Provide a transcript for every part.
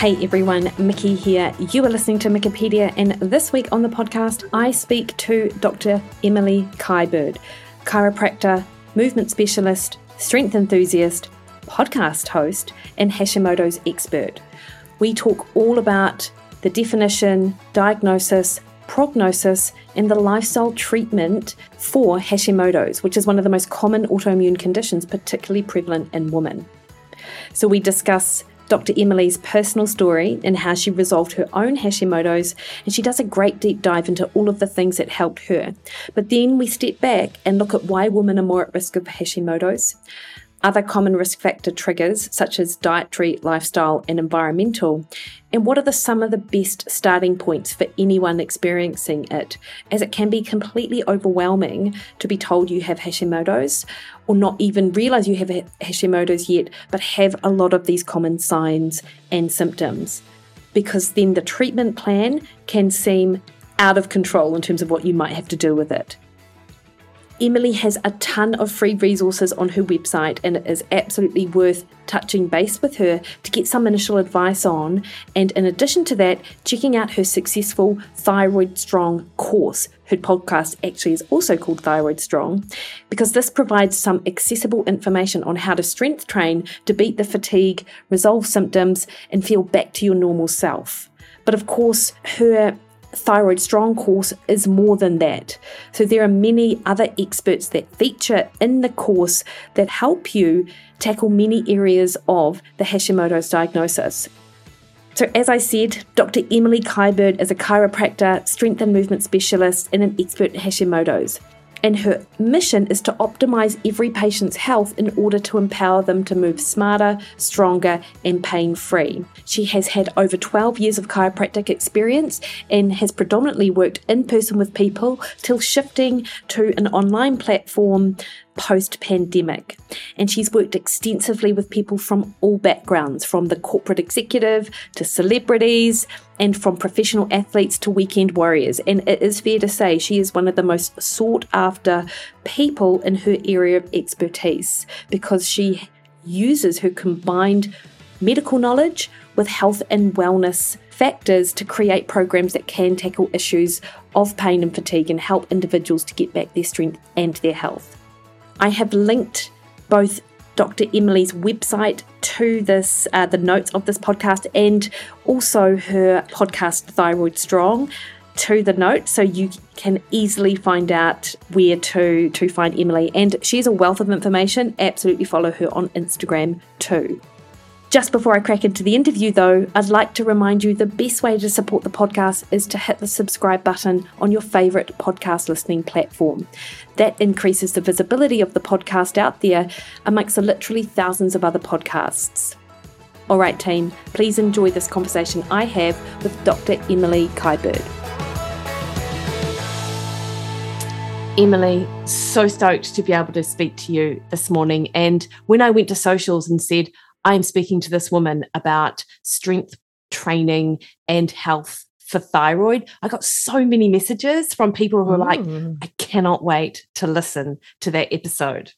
Hey everyone, Mickey here. You are listening to Wikipedia, and this week on the podcast, I speak to Dr. Emily Kiberd, chiropractor, movement specialist, strength enthusiast, podcast host, and Hashimoto's expert. We talk all about the definition, diagnosis, prognosis, and the lifestyle treatment for Hashimoto's, which is one of the most common autoimmune conditions, particularly prevalent in women. So we discuss Dr. Emily's personal story and how she resolved her own Hashimoto's, and she does a great deep dive into all of the things that helped her. But then we step back and look at why women are more at risk of Hashimoto's, other common risk factor triggers such as dietary, lifestyle, and environmental, and what are the some of the best starting points for anyone experiencing it, as it can be completely overwhelming to be told you have Hashimoto's or not even realize you have Hashimoto's yet, but have a lot of these common signs and symptoms. Because then the treatment plan can seem out of control in terms of what you might have to do with it. Emily has a ton of free resources on her website, and it is absolutely worth touching base with her to get some initial advice on. And in addition to that, checking out her successful Thyroid Strong course. Her podcast actually is also called Thyroid Strong because this provides some accessible information on how to strength train to beat the fatigue, resolve symptoms, and feel back to your normal self. But of course, her Thyroid Strong course is more than that. So there are many other experts that feature in the course that help you tackle many areas of the Hashimoto's diagnosis. So, as I said, Dr. Emily Kiberd is a chiropractor, strength and movement specialist, and an expert in Hashimoto's and her mission is to optimize every patient's health in order to empower them to move smarter, stronger, and pain free. She has had over 12 years of chiropractic experience and has predominantly worked in person with people till shifting to an online platform post pandemic. And she's worked extensively with people from all backgrounds, from the corporate executive to celebrities, and from professional athletes to weekend warriors. And it is fair to say she is one of the most sought after people in her area of expertise because she uses her combined medical knowledge with health and wellness factors to create programs that can tackle issues of pain and fatigue and help individuals to get back their strength and their health. I have linked both Dr. Emily's website to this, uh, the notes of this podcast, and also her podcast, Thyroid Strong, to the notes, so you can easily find out where to to find Emily. And she's a wealth of information. Absolutely follow her on Instagram too. Just before I crack into the interview, though, I'd like to remind you the best way to support the podcast is to hit the subscribe button on your favourite podcast listening platform. That increases the visibility of the podcast out there amongst the literally thousands of other podcasts. All right, team, please enjoy this conversation I have with Dr. Emily Kiberd. Emily, so stoked to be able to speak to you this morning. And when I went to socials and said, I'm speaking to this woman about strength training and health for thyroid. I got so many messages from people who were like, mm. I cannot wait to listen to that episode.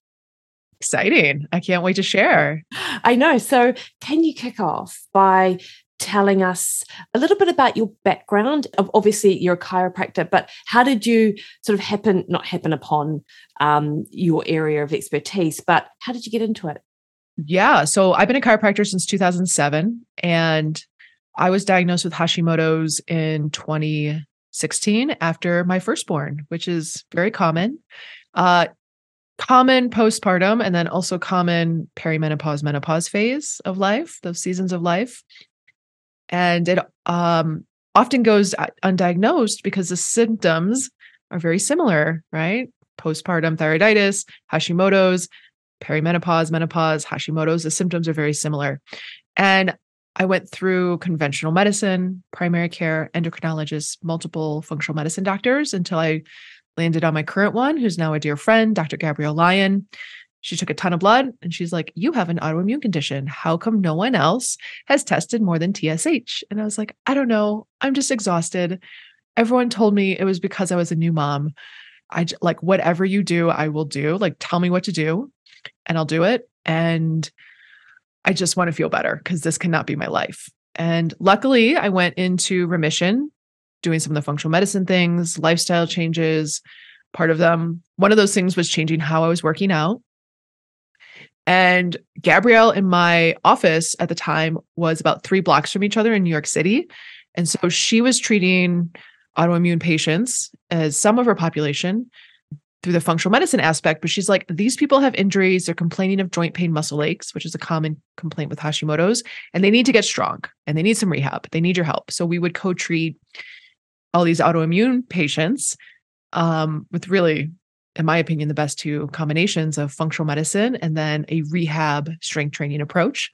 Exciting. I can't wait to share. I know. So, can you kick off by telling us a little bit about your background? Obviously, you're a chiropractor, but how did you sort of happen, not happen upon um, your area of expertise, but how did you get into it? Yeah. So I've been a chiropractor since 2007 and I was diagnosed with Hashimoto's in 2016 after my firstborn, which is very common. Uh, common postpartum and then also common perimenopause menopause phase of life, those seasons of life. And it um, often goes undiagnosed because the symptoms are very similar, right? Postpartum thyroiditis, Hashimoto's, perimenopause, menopause, Hashimoto's, the symptoms are very similar. And I went through conventional medicine, primary care, endocrinologists, multiple functional medicine doctors until I landed on my current one, who's now a dear friend, Dr. Gabrielle Lyon. She took a ton of blood and she's like, You have an autoimmune condition. How come no one else has tested more than TSH? And I was like, I don't know. I'm just exhausted. Everyone told me it was because I was a new mom. I like whatever you do, I will do. Like, tell me what to do and I'll do it. And I just want to feel better because this cannot be my life. And luckily, I went into remission, doing some of the functional medicine things, lifestyle changes. Part of them, one of those things was changing how I was working out. And Gabrielle in my office at the time was about three blocks from each other in New York City. And so she was treating autoimmune patients as some of her population through the functional medicine aspect, but she's like, these people have injuries. They're complaining of joint pain, muscle aches, which is a common complaint with Hashimoto's, and they need to get strong and they need some rehab. They need your help. So we would co treat all these autoimmune patients um, with really, in my opinion, the best two combinations of functional medicine and then a rehab strength training approach.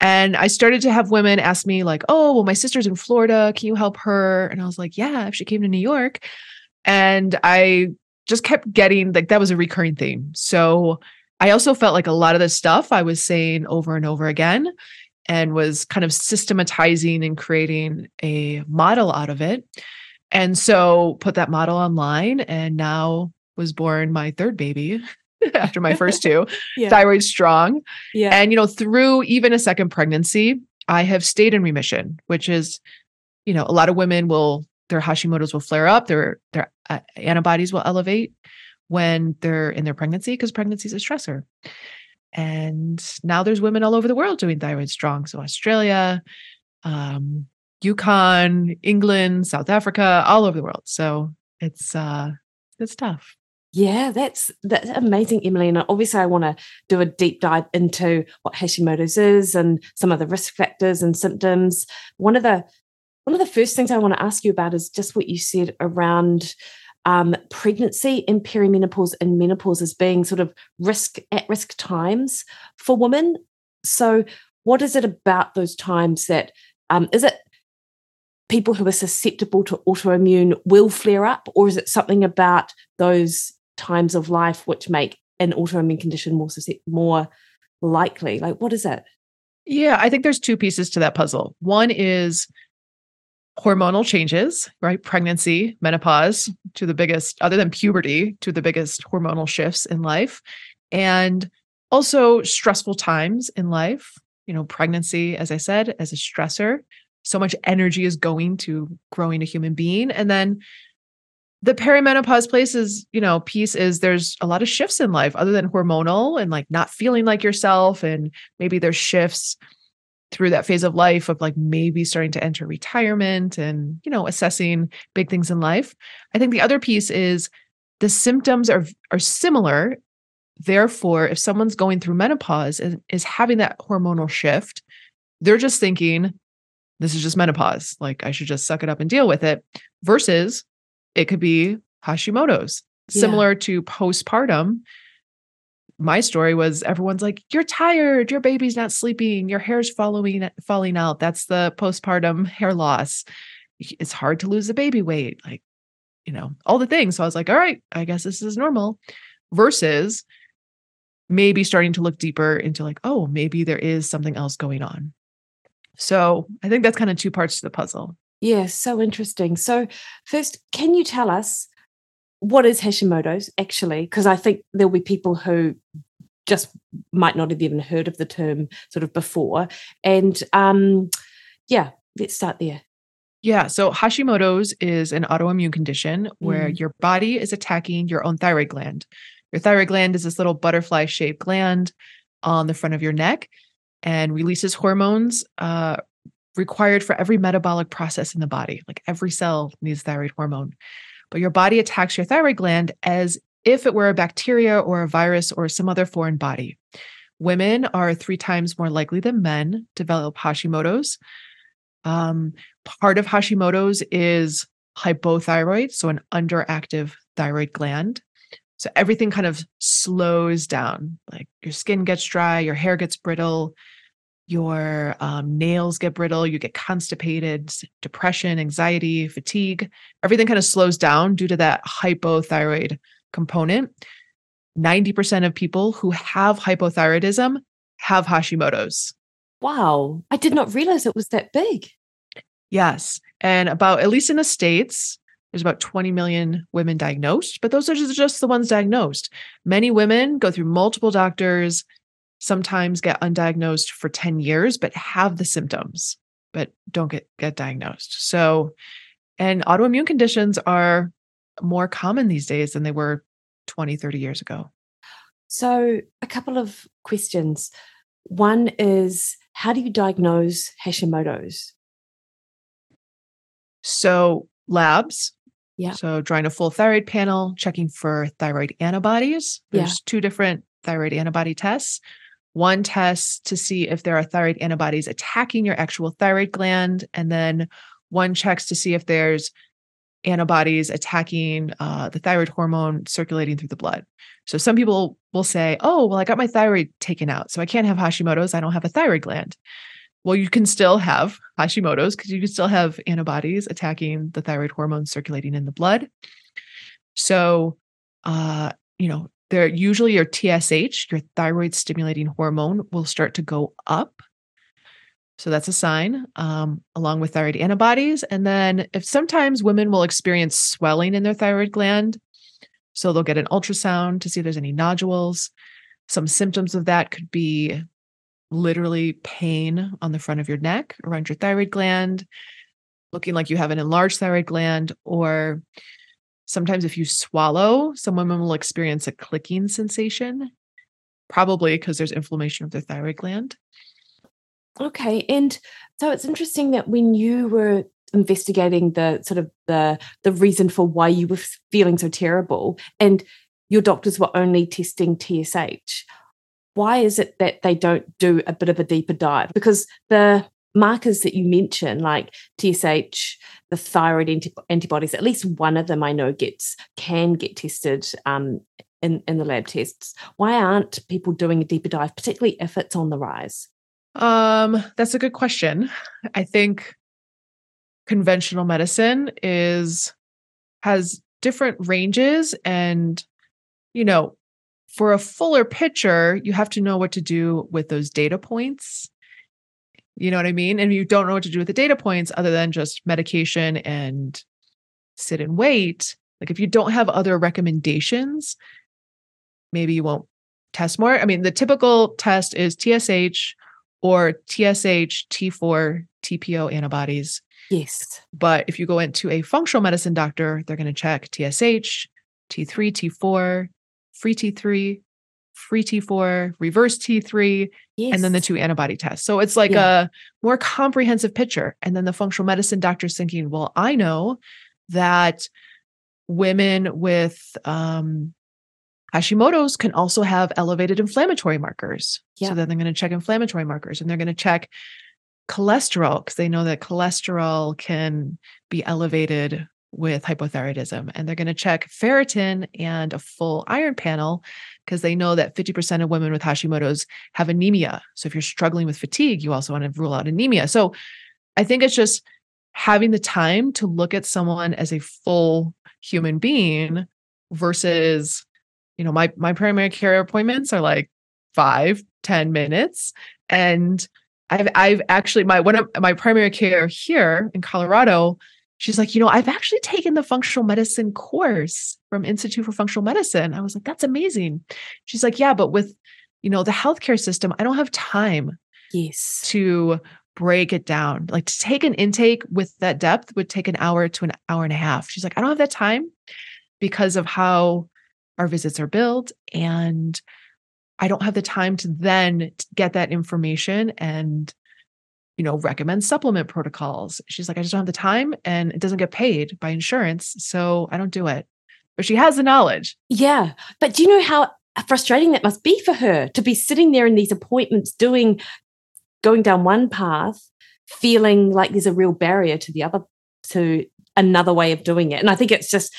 And I started to have women ask me, like, oh, well, my sister's in Florida. Can you help her? And I was like, yeah, if she came to New York. And I just kept getting like that was a recurring theme. So I also felt like a lot of the stuff I was saying over and over again and was kind of systematizing and creating a model out of it. And so put that model online and now was born my third baby after my first two, yeah. thyroid strong. Yeah. And you know, through even a second pregnancy, I have stayed in remission, which is you know, a lot of women will their Hashimoto's will flare up, their their uh, antibodies will elevate when they're in their pregnancy because pregnancy is a stressor. And now there's women all over the world doing thyroid strong. So Australia, um, Yukon, England, South Africa, all over the world. So it's uh it's tough. Yeah, that's that's amazing, Emily. And obviously, I want to do a deep dive into what Hashimoto's is and some of the risk factors and symptoms. One of the one of the first things I want to ask you about is just what you said around um, pregnancy and perimenopause and menopause as being sort of risk at risk times for women. So, what is it about those times that um, is it people who are susceptible to autoimmune will flare up, or is it something about those times of life which make an autoimmune condition more more likely? Like, what is it? Yeah, I think there's two pieces to that puzzle. One is hormonal changes, right? Pregnancy, menopause, to the biggest, other than puberty, to the biggest hormonal shifts in life. And also stressful times in life. You know, pregnancy, as I said, as a stressor. So much energy is going to growing a human being. And then the perimenopause places, you know, piece is there's a lot of shifts in life other than hormonal and like not feeling like yourself. And maybe there's shifts through that phase of life of like maybe starting to enter retirement and you know assessing big things in life. I think the other piece is the symptoms are are similar. Therefore if someone's going through menopause and is having that hormonal shift they're just thinking this is just menopause. Like i should just suck it up and deal with it versus it could be hashimoto's. Yeah. similar to postpartum my story was everyone's like, You're tired, your baby's not sleeping, your hair's following falling out. That's the postpartum hair loss. It's hard to lose the baby weight, like, you know, all the things. So I was like, all right, I guess this is normal. Versus maybe starting to look deeper into like, oh, maybe there is something else going on. So I think that's kind of two parts to the puzzle. Yeah, so interesting. So, first, can you tell us what is Hashimoto's actually? Because I think there'll be people who just might not have even heard of the term sort of before. And um, yeah, let's start there. Yeah. So Hashimoto's is an autoimmune condition where mm. your body is attacking your own thyroid gland. Your thyroid gland is this little butterfly shaped gland on the front of your neck and releases hormones uh, required for every metabolic process in the body. Like every cell needs thyroid hormone but your body attacks your thyroid gland as if it were a bacteria or a virus or some other foreign body. Women are three times more likely than men to develop Hashimoto's. Um, part of Hashimoto's is hypothyroid, so an underactive thyroid gland. So everything kind of slows down. Like your skin gets dry, your hair gets brittle, your um, nails get brittle, you get constipated, depression, anxiety, fatigue, everything kind of slows down due to that hypothyroid component. 90% of people who have hypothyroidism have Hashimoto's. Wow. I did not realize it was that big. Yes. And about, at least in the States, there's about 20 million women diagnosed, but those are just the ones diagnosed. Many women go through multiple doctors, sometimes get undiagnosed for 10 years, but have the symptoms, but don't get, get diagnosed. So, and autoimmune conditions are more common these days than they were 20, 30 years ago. So, a couple of questions. One is how do you diagnose Hashimoto's? So, labs. Yeah. So, drawing a full thyroid panel, checking for thyroid antibodies. There's yeah. two different thyroid antibody tests. One test to see if there are thyroid antibodies attacking your actual thyroid gland, and then one checks to see if there's antibodies attacking uh, the thyroid hormone circulating through the blood. So some people will say, "Oh, well, I got my thyroid taken out, so I can't have Hashimoto's. I don't have a thyroid gland." Well, you can still have Hashimoto's because you can still have antibodies attacking the thyroid hormone circulating in the blood. So, uh, you know, there usually your TSH, your thyroid stimulating hormone, will start to go up so that's a sign, um, along with thyroid antibodies. And then if sometimes women will experience swelling in their thyroid gland, so they'll get an ultrasound to see if there's any nodules. Some symptoms of that could be literally pain on the front of your neck around your thyroid gland, looking like you have an enlarged thyroid gland, or sometimes if you swallow, some women will experience a clicking sensation, probably because there's inflammation of their thyroid gland. Okay. And so it's interesting that when you were investigating the sort of the the reason for why you were feeling so terrible and your doctors were only testing TSH, why is it that they don't do a bit of a deeper dive? Because the markers that you mentioned, like TSH, the thyroid anti- antibodies, at least one of them I know gets can get tested um, in in the lab tests. Why aren't people doing a deeper dive, particularly if it's on the rise? Um, that's a good question. I think conventional medicine is has different ranges and you know, for a fuller picture, you have to know what to do with those data points. You know what I mean? And you don't know what to do with the data points other than just medication and sit and wait. Like if you don't have other recommendations, maybe you won't test more. I mean, the typical test is TSH, or TSH, T4, TPO antibodies. Yes. But if you go into a functional medicine doctor, they're going to check TSH, T3, T4, free T3, free T4, reverse T3, yes. and then the two antibody tests. So it's like yeah. a more comprehensive picture. And then the functional medicine doctor's thinking, well, I know that women with um, Hashimoto's can also have elevated inflammatory markers. Yeah. So then they're going to check inflammatory markers and they're going to check cholesterol because they know that cholesterol can be elevated with hypothyroidism. And they're going to check ferritin and a full iron panel because they know that 50% of women with Hashimoto's have anemia. So if you're struggling with fatigue, you also want to rule out anemia. So I think it's just having the time to look at someone as a full human being versus you know my my primary care appointments are like five ten minutes and i've i've actually my one of my primary care here in colorado she's like you know i've actually taken the functional medicine course from institute for functional medicine. I was like that's amazing. She's like yeah but with you know the healthcare system i don't have time yes. to break it down. Like to take an intake with that depth would take an hour to an hour and a half. She's like i don't have that time because of how our visits are billed and I don't have the time to then get that information and you know recommend supplement protocols. She's like I just don't have the time and it doesn't get paid by insurance, so I don't do it. But she has the knowledge. Yeah. But do you know how frustrating that must be for her to be sitting there in these appointments doing going down one path feeling like there's a real barrier to the other to another way of doing it. And I think it's just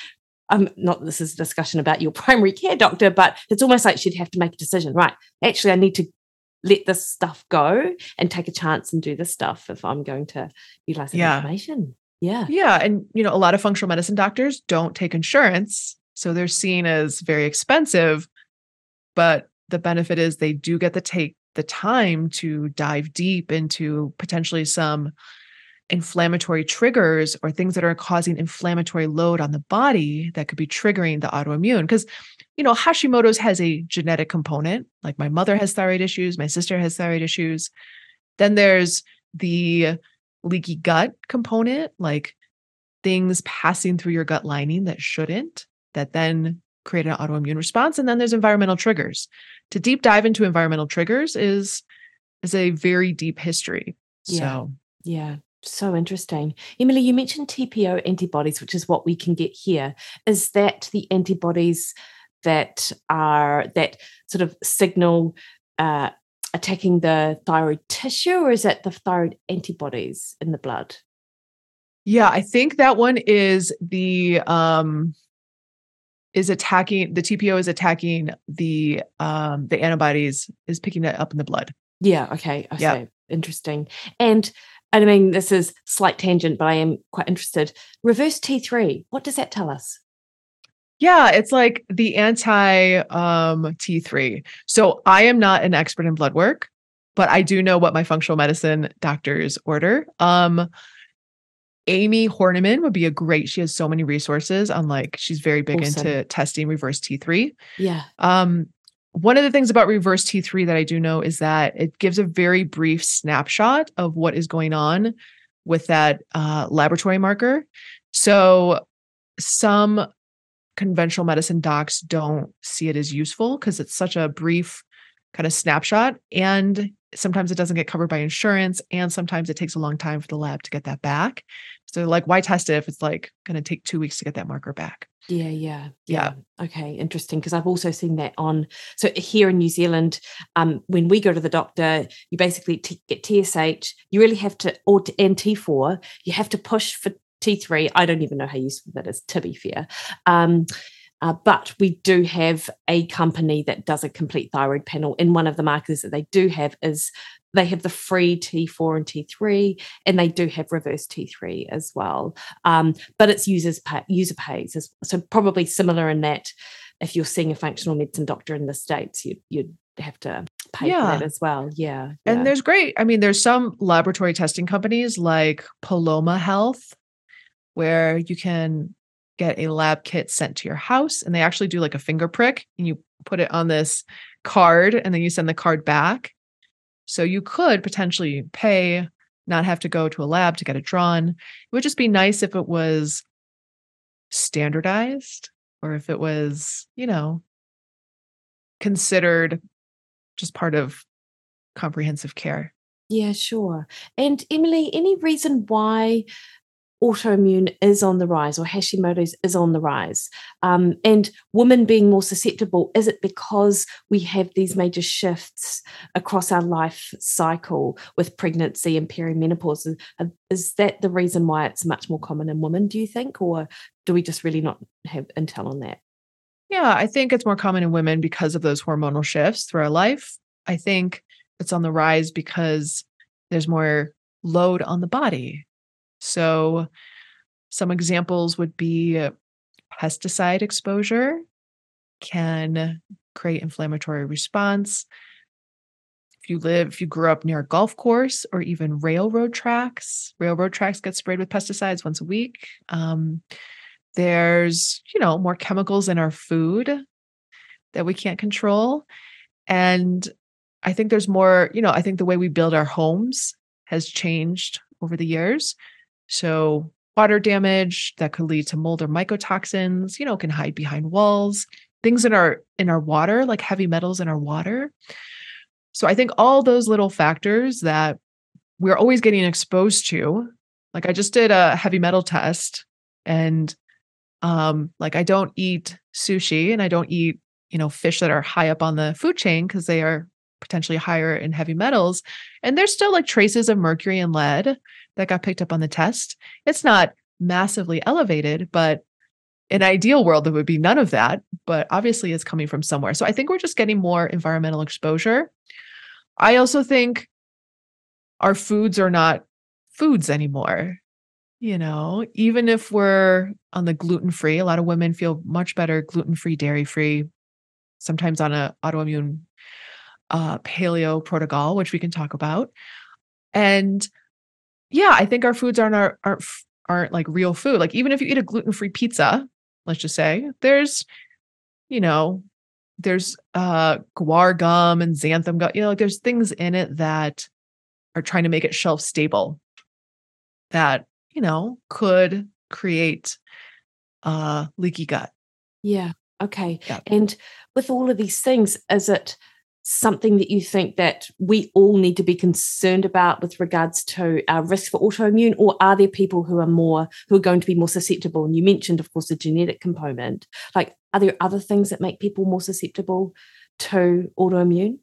I'm not this is a discussion about your primary care doctor, but it's almost like she'd have to make a decision, right? Actually, I need to let this stuff go and take a chance and do this stuff if I'm going to utilize that Yeah. information. Yeah. Yeah. And, you know, a lot of functional medicine doctors don't take insurance. So they're seen as very expensive. But the benefit is they do get to take the time to dive deep into potentially some inflammatory triggers or things that are causing inflammatory load on the body that could be triggering the autoimmune. Because, you know, Hashimoto's has a genetic component. Like my mother has thyroid issues, my sister has thyroid issues. Then there's the leaky gut component, like things passing through your gut lining that shouldn't, that then create an autoimmune response. And then there's environmental triggers. To deep dive into environmental triggers is is a very deep history. Yeah. So Yeah. So interesting. Emily, you mentioned TPO antibodies, which is what we can get here. Is that the antibodies that are that sort of signal uh, attacking the thyroid tissue, or is that the thyroid antibodies in the blood? yeah, I think that one is the um is attacking the TPO is attacking the um the antibodies is picking that up in the blood. Yeah. Okay. I Yeah. Interesting. And and I mean, this is slight tangent, but I am quite interested. Reverse T3. What does that tell us? Yeah, it's like the anti um T3. So I am not an expert in blood work, but I do know what my functional medicine doctors order. Um Amie Hornaman would be a great. She has so many resources on like she's very big Awesome. into testing reverse T3. Yeah. Um one of the things about reverse T3 that I do know is that it gives a very brief snapshot of what is going on with that uh, laboratory marker. So some conventional medicine docs don't see it as useful because it's such a brief kind of snapshot. And sometimes it doesn't get covered by insurance. And sometimes it takes a long time for the lab to get that back. So, like, why test it if it's like going to take two weeks to get that marker back? Yeah, yeah, Yeah. Okay, interesting. Because I've also seen that on. So here in New Zealand, um, when we go to the doctor, you basically t- get TSH. You really have to, or and T4. You have to push for T3. I don't even know how useful that is. To be fair, um, uh, but we do have a company that does a complete thyroid panel. And one of the markers that they do have is they have the free T4 and T3, and they do have reverse T3 as well. Um, but it's users pay, user pays, as- so probably similar in that if you're seeing a functional medicine doctor in the states, you, you'd have to pay Yeah. for that as well. Yeah, And there's great, I mean, there's some laboratory testing companies like Paloma Health where you can get a lab kit sent to your house and they actually do like a finger prick and you put it on this card and then you send the card back. So you could potentially pay, not have to go to a lab to get it drawn. It would just be nice if it was standardized or if it was, you know, considered just part of comprehensive care. Yeah, sure. And Emily, any reason why autoimmune is on the rise or Hashimoto's is on the rise? Um, and women being more susceptible, is it because we have these major shifts across our life cycle with pregnancy and perimenopause? Is- uh, Is that the reason why it's much more common in women, do you think? Or do we just really not have intel on that? Yeah, I think it's more common in women because of those hormonal shifts through our life. I think it's on the rise because there's more load on the body. So, some examples would be pesticide exposure can create inflammatory response. If you live, if you grew up near a golf course or even railroad tracks, railroad tracks get sprayed with pesticides once a week. Um, there's, you know, more chemicals in our food that we can't control. And I think there's more, you know, I think the way we build our homes has changed over the years. So, water damage that could lead to mold or mycotoxins, you know, can hide behind walls. Things in our in our water, like heavy metals in our water. So, I think all those little factors that we're always getting exposed to. Like I just did a heavy metal test and um like I don't eat sushi and I don't eat, you know, fish that are high up on the food chain because they are potentially higher in heavy metals and there's still like traces of mercury and lead that got picked up on the test. It's not massively elevated, but in an ideal world there would be none of that, but obviously it's coming from somewhere. So I think we're just getting more environmental exposure. I also think our foods are not foods anymore. You know, even if we're on the gluten free, a lot of women feel much better gluten free, dairy free, sometimes on a autoimmune uh, paleo protocol, which we can talk about. And yeah, I think our foods aren't our, aren't aren't like real food. Like even if you eat a gluten free pizza, let's just say there's, you know, there's uh guar gum and xanthan gum. You know, like there's things in it that are trying to make it shelf stable that you know could create uh leaky gut. Yeah. Okay. Yeah. And with all of these things, is it something that you think that we all need to be concerned about with regards to our risk for autoimmune or are there people who are more who are going to be more susceptible? And you mentioned of course the genetic component. Like are there other things that make people more susceptible to autoimmune?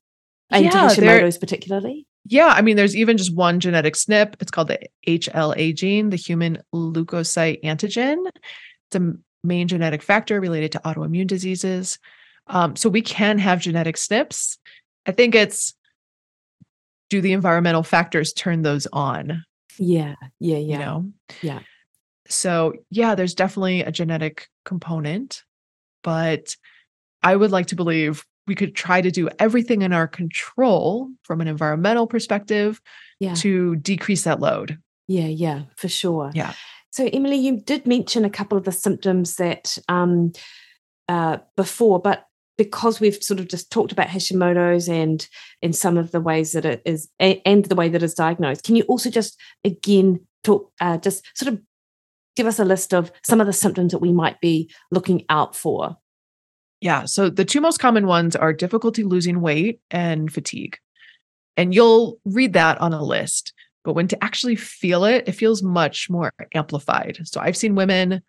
And yeah, to hashimoto's particularly? Yeah i mean there's even just one genetic snp. It's called the hla gene the human leukocyte antigen. It's a main genetic factor related to autoimmune diseases um, so we can have genetic SNPs. I think it's do the environmental factors turn those on? Yeah, yeah, yeah. You know? Yeah. So yeah, there's definitely a genetic component, but I would like to believe we could try to do everything in our control from an environmental perspective yeah. to decrease that load. Yeah, yeah, for sure. Yeah. So Emily, you did mention a couple of the symptoms that um, uh, before, but because we've sort of just talked about Hashimoto's and in some of the ways that it is and the way that it's diagnosed, can you also just again talk uh, just sort of give us a list of some of the symptoms that we might be looking out for? Yeah. So the two most common ones are difficulty losing weight and fatigue. And you'll read that on a list. But when to actually feel it, it feels much more amplified. So I've seen women,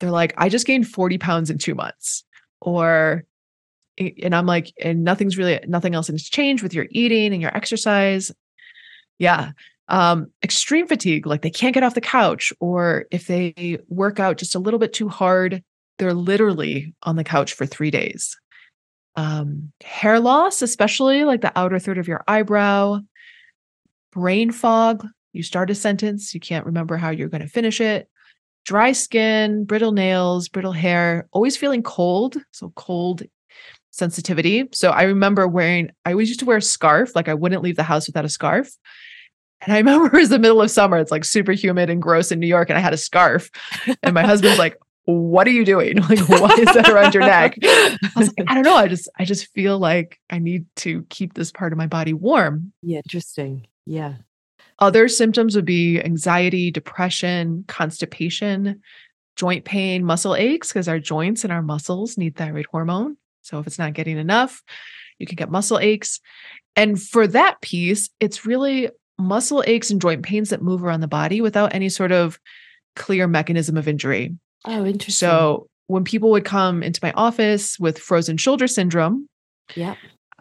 they're like, I just gained 40 pounds in two months. Or and I'm like, and nothing's really nothing else has changed with your eating and your exercise. Yeah. Um, extreme fatigue, like they can't get off the couch, or if they work out just a little bit too hard, they're literally on the couch for three days. Um, hair loss, especially like the outer third of your eyebrow, brain fog. You start a sentence, you can't remember how you're going to finish it. Dry skin, brittle nails, brittle hair, always feeling cold. So, cold sensitivity. So I remember wearing, I always used to wear a scarf. Like I wouldn't leave the house without a scarf. And I remember it was the middle of summer. It's like super humid and gross in New York. And I had a scarf. And my husband's like, what are you doing? Like, why is that around your neck? I was like, I don't know. I just, I just feel like I need to keep this part of my body warm. Yeah, interesting. Yeah. Other symptoms would be anxiety, depression, constipation, joint pain, muscle aches, because our joints and our muscles need thyroid hormone. So if it's not getting enough, you can get muscle aches. And for that piece, it's really muscle aches and joint pains that move around the body without any sort of clear mechanism of injury. Oh, interesting. So when people would come into my office with frozen shoulder syndrome, yeah.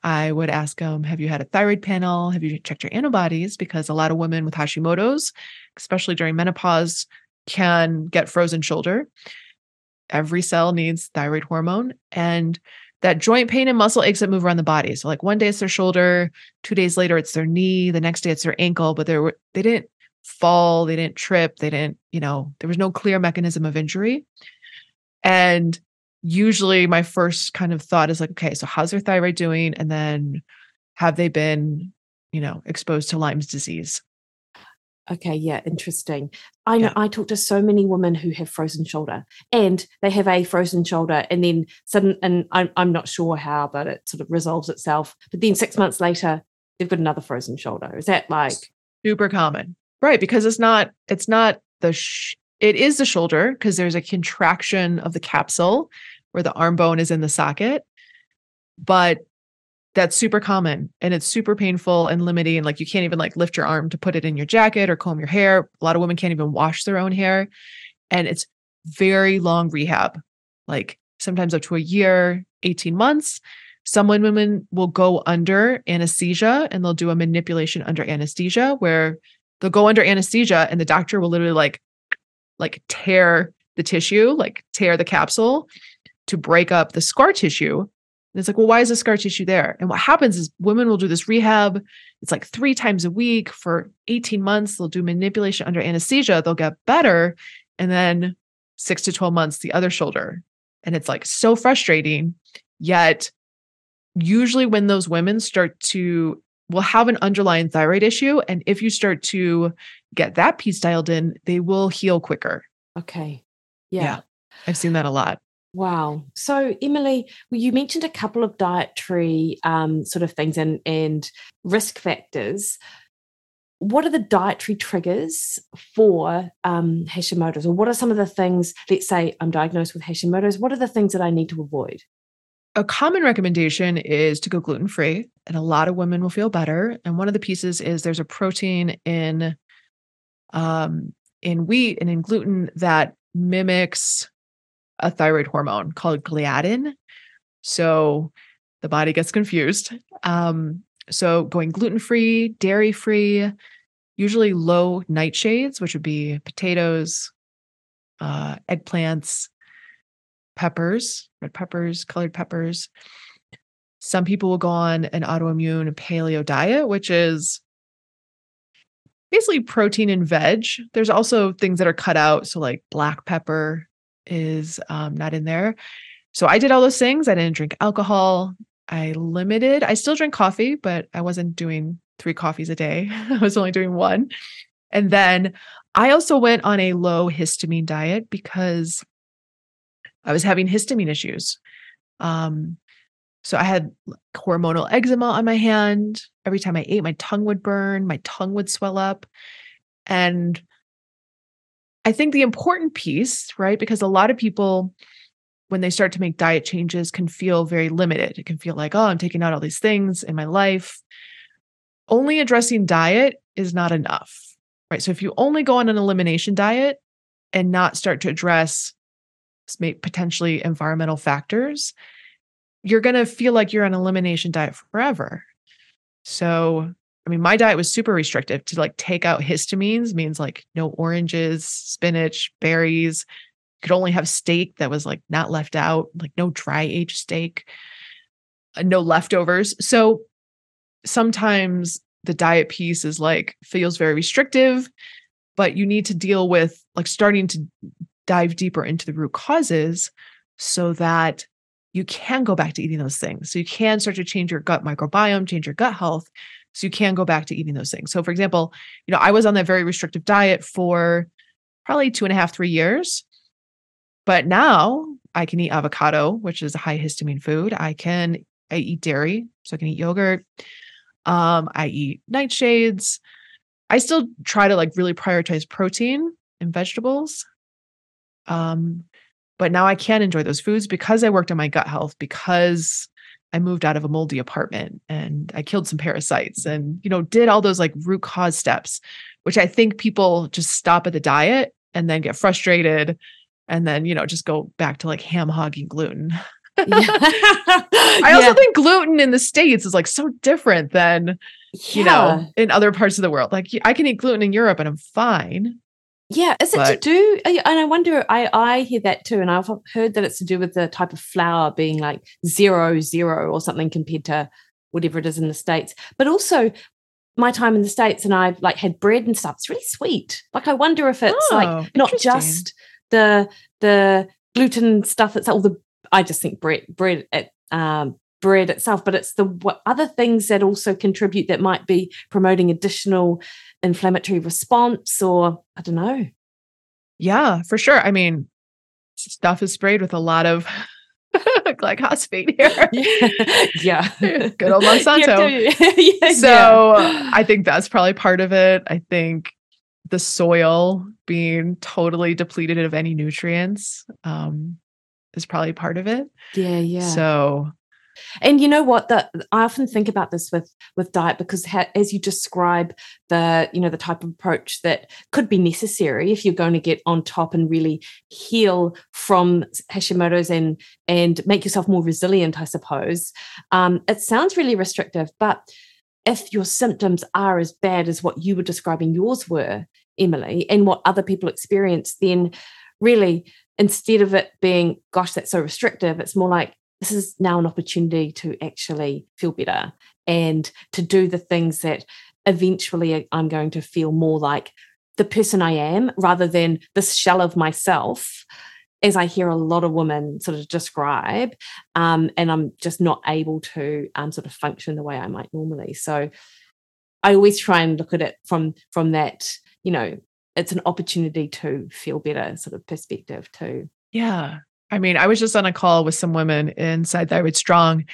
I would ask them, have you had a thyroid panel? Have you checked your antibodies? Because a lot of women with Hashimoto's, especially during menopause, can get frozen shoulder. Every cell needs thyroid hormone. And that joint pain and muscle aches that move around the body. So like one day it's their shoulder, two days later it's their knee, the next day it's their ankle, but they were they didn't fall, they didn't trip, they didn't, you know, there was no clear mechanism of injury. And usually my first kind of thought is like, okay, so how's their thyroid doing? And then have they been, you know, exposed to Lyme's disease? Okay, yeah, interesting. I know yeah. I talk to so many women who have frozen shoulder and they have a frozen shoulder and then sudden and I'm I'm not sure how, but it sort of resolves itself. But then six months later, they've got another frozen shoulder. Is that like super common? Right, because it's not it's not the sh- it is the shoulder because there's a contraction of the capsule where the arm bone is in the socket. But that's super common and it's super painful and limiting. Like you can't even like lift your arm to put it in your jacket or comb your hair. A lot of women can't even wash their own hair. And it's very long rehab like sometimes up to a year 18 months. Some women will go under anesthesia and they'll do a manipulation under anesthesia where they'll go under anesthesia and the doctor will literally like like tear the tissue like tear the capsule to break up the scar tissue And it's like, well, why is the scar tissue there? And what happens is women will do this rehab. It's like three times a week for 18 months. They'll do manipulation under anesthesia. They'll get better. And then six to 12 months, the other shoulder. And it's like so frustrating. Yet, usually when those women start to will have an underlying thyroid issue. And if you start to get that piece dialed in, they will heal quicker. Okay. Yeah. yeah. I've seen that a lot. Wow. So, Emily, well, you mentioned a couple of dietary um, sort of things and, and risk factors. What are the dietary triggers for um, Hashimoto's, or what are some of the things? Let's say I'm diagnosed with Hashimoto's. What are the things that I need to avoid? A common recommendation is to go gluten free, and a lot of women will feel better. And one of the pieces is there's a protein in um, in wheat and in gluten that mimics a thyroid hormone called gliadin. So the body gets confused. Um, so going gluten free, dairy free, usually low nightshades, which would be potatoes, uh, eggplants, peppers, red peppers, colored peppers. Some people will go on an autoimmune paleo diet, which is basically protein and veg. There's also things that are cut out. So, like black pepper, is um, not in there. So I did all those things. I didn't drink alcohol. I limited. I still drink coffee, but I wasn't doing three coffees a day. I was only doing one. And then I also went on a low histamine diet because I was having histamine issues. Um, so I had hormonal eczema on my hand. Every time I ate, my tongue would burn, my tongue would swell up. And I think the important piece, right? Because a lot of people, when they start to make diet changes, can feel very limited. It can feel like, oh, I'm taking out all these things in my life. Only addressing diet is not enough, right? So if you only go on an elimination diet and not start to address potentially environmental factors, you're going to feel like you're on elimination diet forever. So I mean, my diet was super restrictive to like take out histamines means like no oranges, spinach, berries. Could only have steak that was like not left out, like no dry aged steak, uh, no leftovers. So sometimes the diet piece is like feels very restrictive, but you need to deal with like starting to dive deeper into the root causes so that you can go back to eating those things. So you can start to change your gut microbiome, change your gut health so you can go back to eating those things. So, for example, you know, I was on that very restrictive diet for probably two and a half, three years. But now I can eat avocado, which is a high histamine food. I can I eat dairy, so I can eat yogurt. Um, I eat nightshades. I still try to like really prioritize protein and vegetables. Um, but now I can enjoy those foods because I worked on my gut health, because I moved out of a moldy apartment and I killed some parasites and, you know, did all those like root cause steps, which I think people just stop at the diet and then get frustrated and then, you know, just go back to like ham hogging gluten. Yeah. I also yeah. think gluten in the States is like so different than, you know, in other parts of the world. Like I can eat gluten in Europe and I'm fine. Yeah, is it but, to do? And I wonder. I I hear that too, and I've heard that it's to do with the type of flour being like zero zero or something compared to whatever it is in the states. But also, my time in the states, and I've like had bread and stuff. It's really sweet. Like I wonder if it's oh, like not just the the gluten stuff. It's all the. I just think bread bread at um, bread itself, but it's the what other things that also contribute that might be promoting additional inflammatory response or I don't know. Yeah, for sure. I mean, stuff is sprayed with a lot of glyphosate here. Yeah. Good old Monsanto. yeah, so yeah. I think that's probably part of it. I think the soil being totally depleted of any nutrients um, is probably part of it. Yeah, yeah. So and you know what? That I often think about this with with diet because ha- as you describe the you know the type of approach that could be necessary if you're going to get on top and really heal from Hashimoto's and and make yourself more resilient, I suppose. Um, it sounds really restrictive, but if your symptoms are as bad as what you were describing yours were, Emily, and what other people experience, then really instead of it being, gosh, that's so restrictive, it's more like this is now an opportunity to actually feel better and to do the things that eventually I'm going to feel more like the person I am rather than this shell of myself as I hear a lot of women sort of describe, um, and I'm just not able to um, sort of function the way I might normally. So I always try and look at it from from that, you know, it's an opportunity to feel better sort of perspective too. Yeah. I mean, I was just on a call with some women inside Thyroid Strong,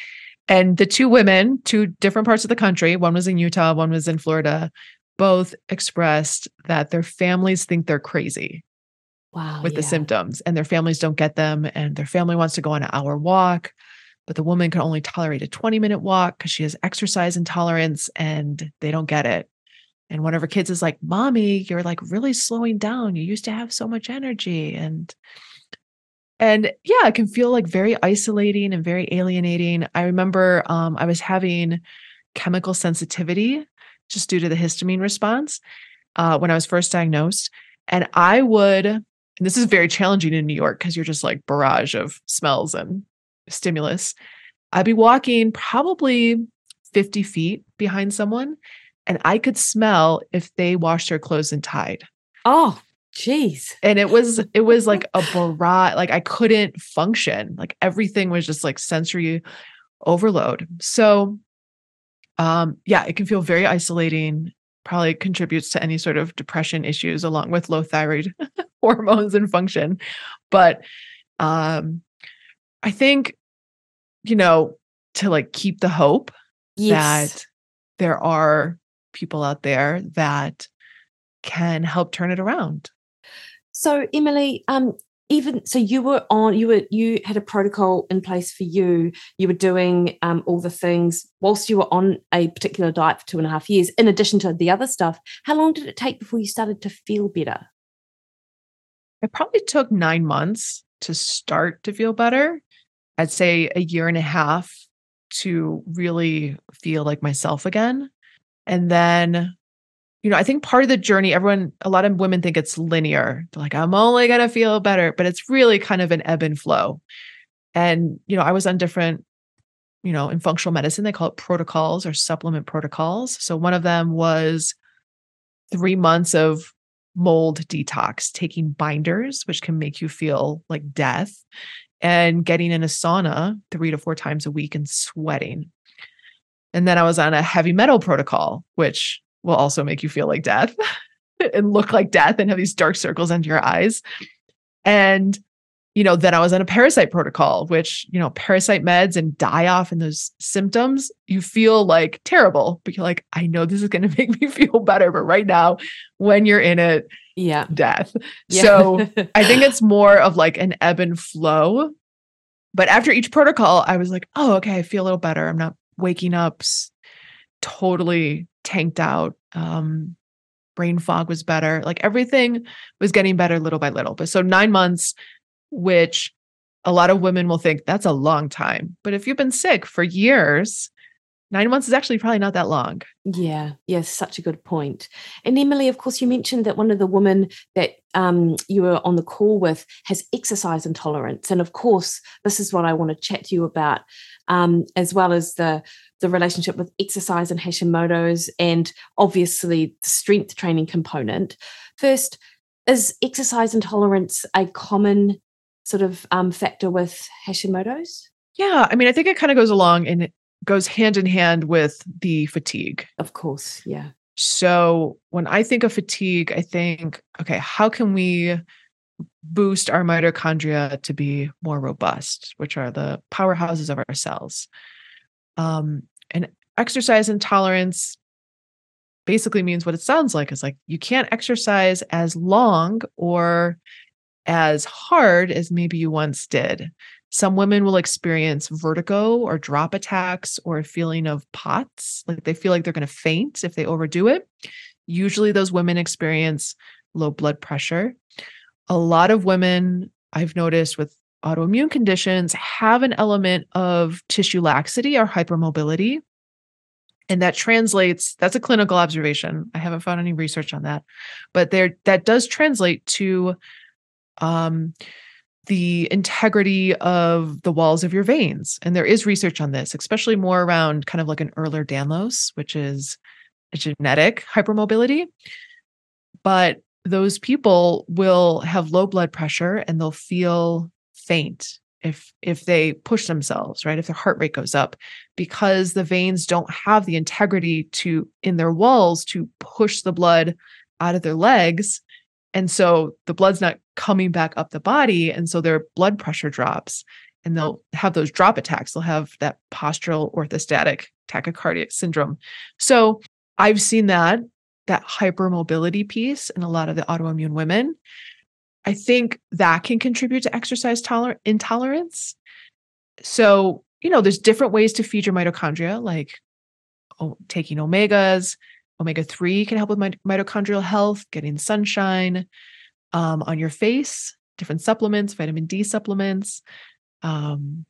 and the two women, two different parts of the country, one was in Utah, one was in Florida, both expressed that their families think they're crazy. Wow. With yeah. the symptoms, and their families don't get them, and their family wants to go on an hour walk, but the woman can only tolerate a 20 minute walk because she has exercise intolerance and they don't get it. And one of her kids is like, Mommy, you're like really slowing down. You used to have so much energy. And and yeah, it can feel like very isolating and very alienating. I remember um, I was having chemical sensitivity just due to the histamine response uh, when I was first diagnosed. And I would, and this is very challenging in New York because you're just like barrage of smells and stimulus. I'd be walking probably 50 feet behind someone and I could smell if they washed their clothes and Tide. Oh, jeez. And it was it was like a barrage. Like I couldn't function. Like everything was just like sensory overload. So, um, yeah, it can feel very isolating. Probably contributes to any sort of depression issues, along with low thyroid hormones and function. But um, I think, you know, to like keep the hope Yes. that there are people out there that can help turn it around. So Emily, um, even so you were on you were you had a protocol in place for you you were doing um, all the things whilst you were on a particular diet for two and a half years in addition to the other stuff how long did it take before you started to feel better It probably took nine months to start to feel better. I'd say a year and a half to really feel like myself again. And then, you know, I think part of the journey, everyone, a lot of women think it's linear. They're like, I'm only going to feel better, but it's really kind of an ebb and flow. And, you know, I was on different, you know, in functional medicine, they call it protocols or supplement protocols. So one of them was three months of mold detox, taking binders, which can make you feel like death, and getting in a sauna three to four times a week and sweating. And then I was on a heavy metal protocol, which will also make you feel like death and look like death and have these dark circles under your eyes. And, you know, then I was on a parasite protocol, which, you know, parasite meds and die off and those symptoms, you feel like terrible, but you're like, I know this is going to make me feel better. But right now, when you're in it, yeah death. Yeah. So I think it's more of like an ebb and flow. But after each protocol, I was like, oh, okay, I feel a little better. I'm not waking up totally tanked out. Um, brain fog was better. Like everything was getting better little by little. But so nine months, which a lot of women will think that's a long time. But if you've been sick for years, nine months is actually probably not that long. Yeah, yes, such a good point. And Emily, of course, you mentioned that one of the women that um, you were on the call with has exercise intolerance, and of course, this is what I want to chat to you about, um, as well as the the relationship with exercise and Hashimoto's, and obviously the strength training component. First, is exercise intolerance a common sort of um, factor with Hashimoto's? Yeah. I mean, I think it kind of goes along and it goes hand in hand with the fatigue. Of course, yeah. So when I think of fatigue, I think, okay, how can we boost our mitochondria to be more robust, which are the powerhouses of our cells? Um, and exercise intolerance basically means what it sounds like is like you can't exercise as long or as hard as maybe you once did. Some women will experience vertigo or drop attacks or a feeling of POTS, like they feel like they're going to faint if they overdo it. Usually, those women experience low blood pressure. A lot of women I've noticed with autoimmune conditions have an element of tissue laxity or hypermobility. And that translates, that's a clinical observation. I haven't found any research on that, but there that does translate to um the integrity of the walls of your veins. And there is research on this, especially more around kind of like an Ehlers-Danlos, which is a genetic hypermobility. But those people will have low blood pressure and they'll feel faint if if they push themselves right? If their heart rate goes up because the veins don't have the integrity to in their walls to push the blood out of their legs. And so the blood's not coming back up the body. And so their blood pressure drops and they'll have those drop attacks. They'll have that postural orthostatic tachycardia syndrome. So i've seen that that hypermobility piece in a lot of the autoimmune women I think that can contribute to exercise toler- intolerance. So, you know, there's different ways to feed your mitochondria, like oh, taking omegas. Omega 3 can help with my- mitochondrial health, getting sunshine um, on your face, different supplements, vitamin D supplements, um,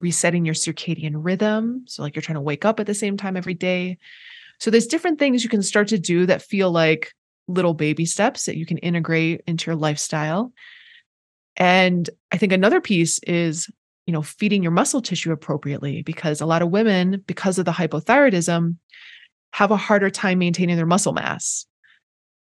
resetting your circadian rhythm. So, like you're trying to wake up at the same time every day. So, there's different things you can start to do that feel like little baby steps that you can integrate into your lifestyle. And I think another piece is, you know, feeding your muscle tissue appropriately because a lot of women, because of the hypothyroidism, have a harder time maintaining their muscle mass.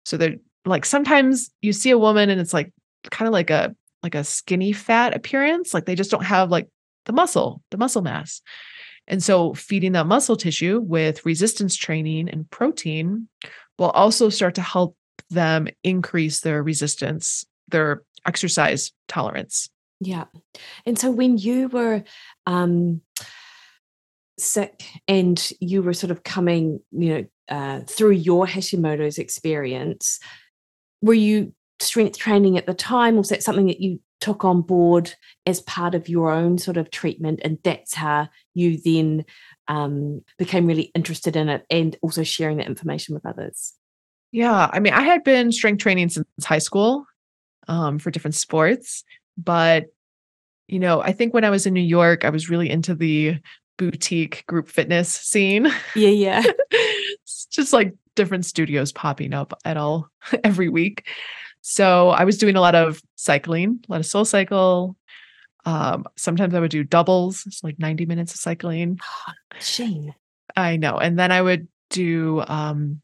So they're like sometimes you see a woman and it's like kind of like a like a skinny fat appearance, like they just don't have like the muscle, the muscle mass. And so feeding that muscle tissue with resistance training and protein will also start to help them increase their resistance, their exercise tolerance. Yeah. And so when you were um, sick and you were sort of coming, you know, uh, through your Hashimoto's experience, were you strength training at the time? Or was that something that you took on board as part of your own sort of treatment? And that's how you then um, became really interested in it and also sharing that information with others? Yeah. I mean, I had been strength training since high school um, for different sports, but you know, I think when I was in New York, I was really into the boutique group fitness scene. Yeah, yeah. it's just like different studios popping up at all every week. So I was doing a lot of cycling, a lot of SoulCycle, um, sometimes I would do doubles, it's like 90 minutes of cycling. Shame. I know. And then I would do um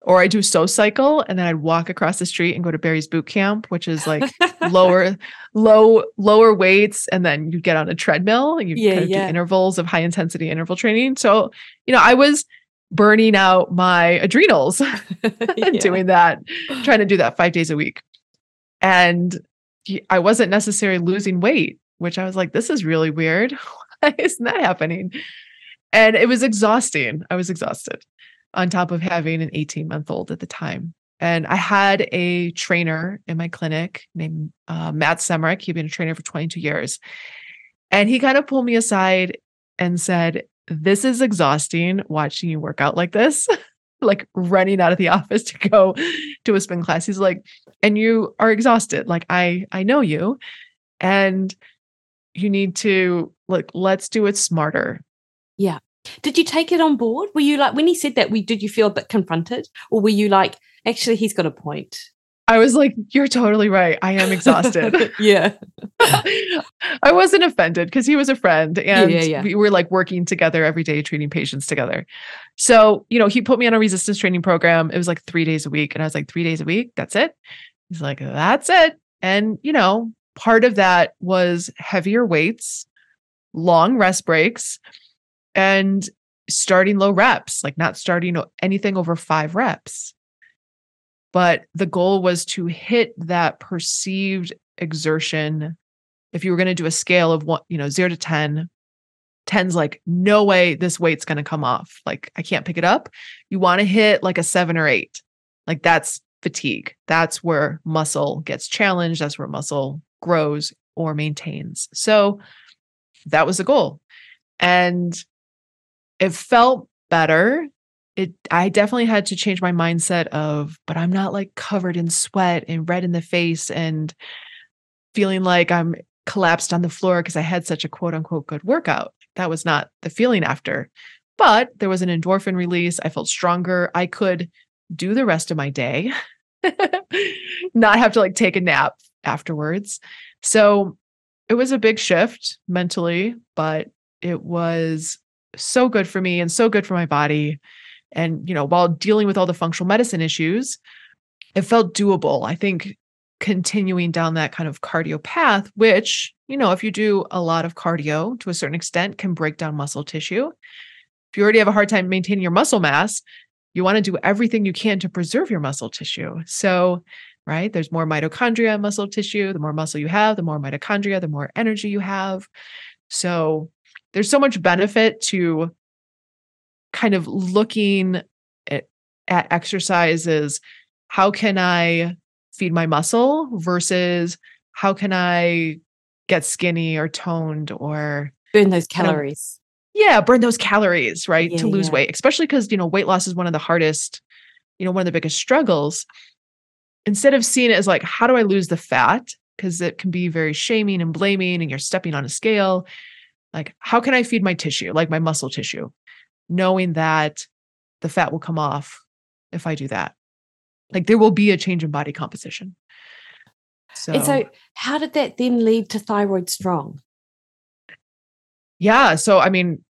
or I do SoulCycle and then I'd walk across the street and go to Barry's boot camp, which is like lower, low, lower weights. And then you get on a treadmill and you yeah, kind of yeah. do intervals of high intensity interval training. So, you know, I was burning out my adrenals and doing that, trying to do that five days a week. And I wasn't necessarily losing weight which I was like, this is really weird. Why isn't that happening? And it was exhausting. I was exhausted on top of having an 18 month old at the time. And I had a trainer in my clinic named uh, Matt Semrick. He'd been a trainer for 22 years. And he kind of pulled me aside and said, This is exhausting watching you work out like this, like running out of the office to go to a spin class. He's like, and you are exhausted. Like, I I know you. And you need to like let's do it smarter yeah did you take it on board were you like when he said that we did you feel a bit confronted or were you like actually he's got a point I was like, you're totally right. I am exhausted. yeah. I wasn't offended because he was a friend and yeah, yeah. we were like working together every day, treating patients together. So, you know, he put me on a resistance training program. It was like three days a week. And I was like, three days a week? That's it? He's like, that's it. And, you know, part of that was heavier weights, long rest breaks, and starting low reps, like not starting anything over five reps. But the goal was to hit that perceived exertion. If you were going to do a scale of one, you know, zero to 10, 10's like, no way this weight's going to come off. Like, I can't pick it up. You want to hit like a seven or eight. Like, that's fatigue. That's where muscle gets challenged. That's where muscle grows or maintains. So that was the goal. And it felt better. It I definitely had to change my mindset of, but I'm not like covered in sweat and red in the face and feeling like I'm collapsed on the floor because I had such a quote unquote good workout. That was not the feeling after. But there was an endorphin release. I felt stronger. I could do the rest of my day, not have to like take a nap afterwards. So it was a big shift mentally, but it was so good for me and so good for my body. And, you know, while dealing with all the functional medicine issues, it felt doable. I think continuing down that kind of cardio path, which, you know, if you do a lot of cardio to a certain extent, can break down muscle tissue. If you already have a hard time maintaining your muscle mass, you want to do everything you can to preserve your muscle tissue. So, right, there's more mitochondria in muscle tissue. The more muscle you have, the more mitochondria, the more energy you have. So, there's so much benefit to kind of looking at, at exercises. How can I feed my muscle versus how can I get skinny or toned or burn those calories? yeah, burn those calories, right? Yeah, to lose yeah. weight, especially because, you know, weight loss is one of the hardest, you know, one of the biggest struggles. Instead of seeing it as like, how do I lose the fat? Because it can be very shaming and blaming, and you're stepping on a scale. Like, how can I feed my tissue, like my muscle tissue, knowing that the fat will come off if I do that? Like, there will be a change in body composition. So, and so how did that then lead to thyroid strong? Yeah. So, I mean,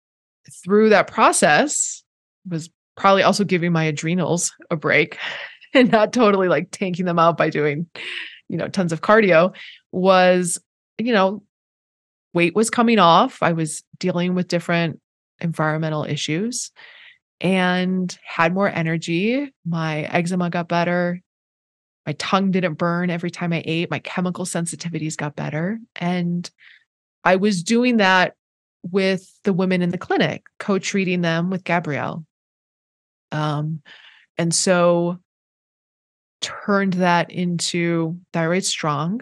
through that process was probably also giving my adrenals a break and not totally like tanking them out by doing, you know, tons of cardio was, you know, weight was coming off. I was dealing with different environmental issues and had more energy. My eczema got better. My tongue didn't burn every time I ate. My chemical sensitivities got better. And I was doing that with the women in the clinic, co treating them with Gabrielle. Um, and so turned that into thyroid strong.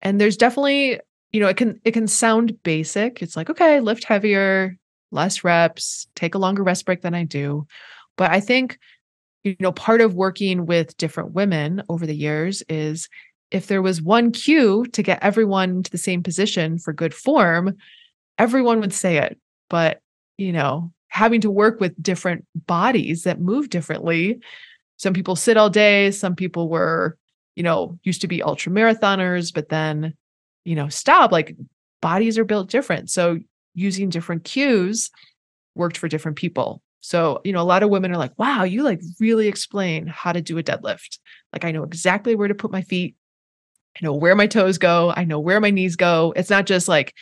And there's definitely you know, it can it can sound basic. It's like, okay, lift heavier, less reps, take a longer rest break than I do. But I think, you know, part of working with different women over the years is if there was one cue to get everyone to the same position for good form, everyone would say it. But, you know, having to work with different bodies that move differently. Some people sit all day, some people were, you know, used to be ultra marathoners, but then you know, stop. Like bodies are built different. So using different cues worked for different people. So, you know, a lot of women are like, wow, you like really explain how to do a deadlift. Like I know exactly where to put my feet. I know where my toes go. I know where my knees go. It's not just like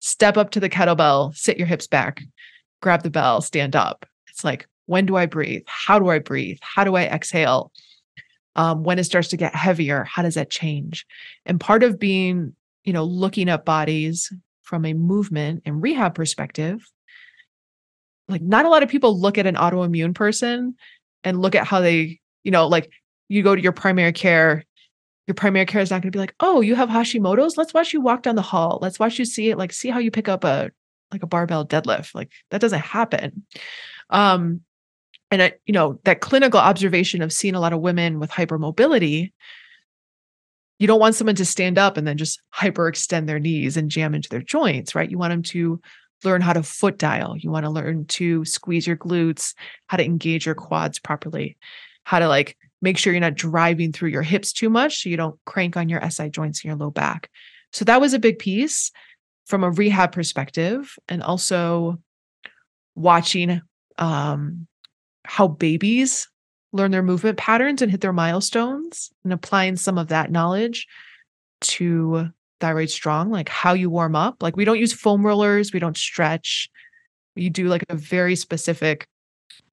step up to the kettlebell, sit your hips back, grab the bell, stand up. It's like, when do I breathe? How do I breathe? How do I exhale? Um, when it starts to get heavier, how does that change? And part of being you know, looking at bodies from a movement and rehab perspective, like not a lot of people look at an autoimmune person and look at how they, you know, like you go to your primary care, your primary care is not going to be like, oh, you have Hashimoto's. Let's watch you walk down the hall. Let's watch you see it. Like, see how you pick up a like a barbell deadlift. Like that doesn't happen. Um, and I, you know, that clinical observation of seeing a lot of women with hypermobility you don't want someone to stand up and then just hyperextend their knees and jam into their joints, right? You want them to learn how to foot dial. You want to learn to squeeze your glutes, how to engage your quads properly, how to like make sure you're not driving through your hips too much so you don't crank on your SI joints and your low back. So that was a big piece from a rehab perspective and also watching um, how babies learn their movement patterns and hit their milestones and applying some of that knowledge to thyroid strong like how you warm up. Like we don't use foam rollers we don't stretch. We do like a very specific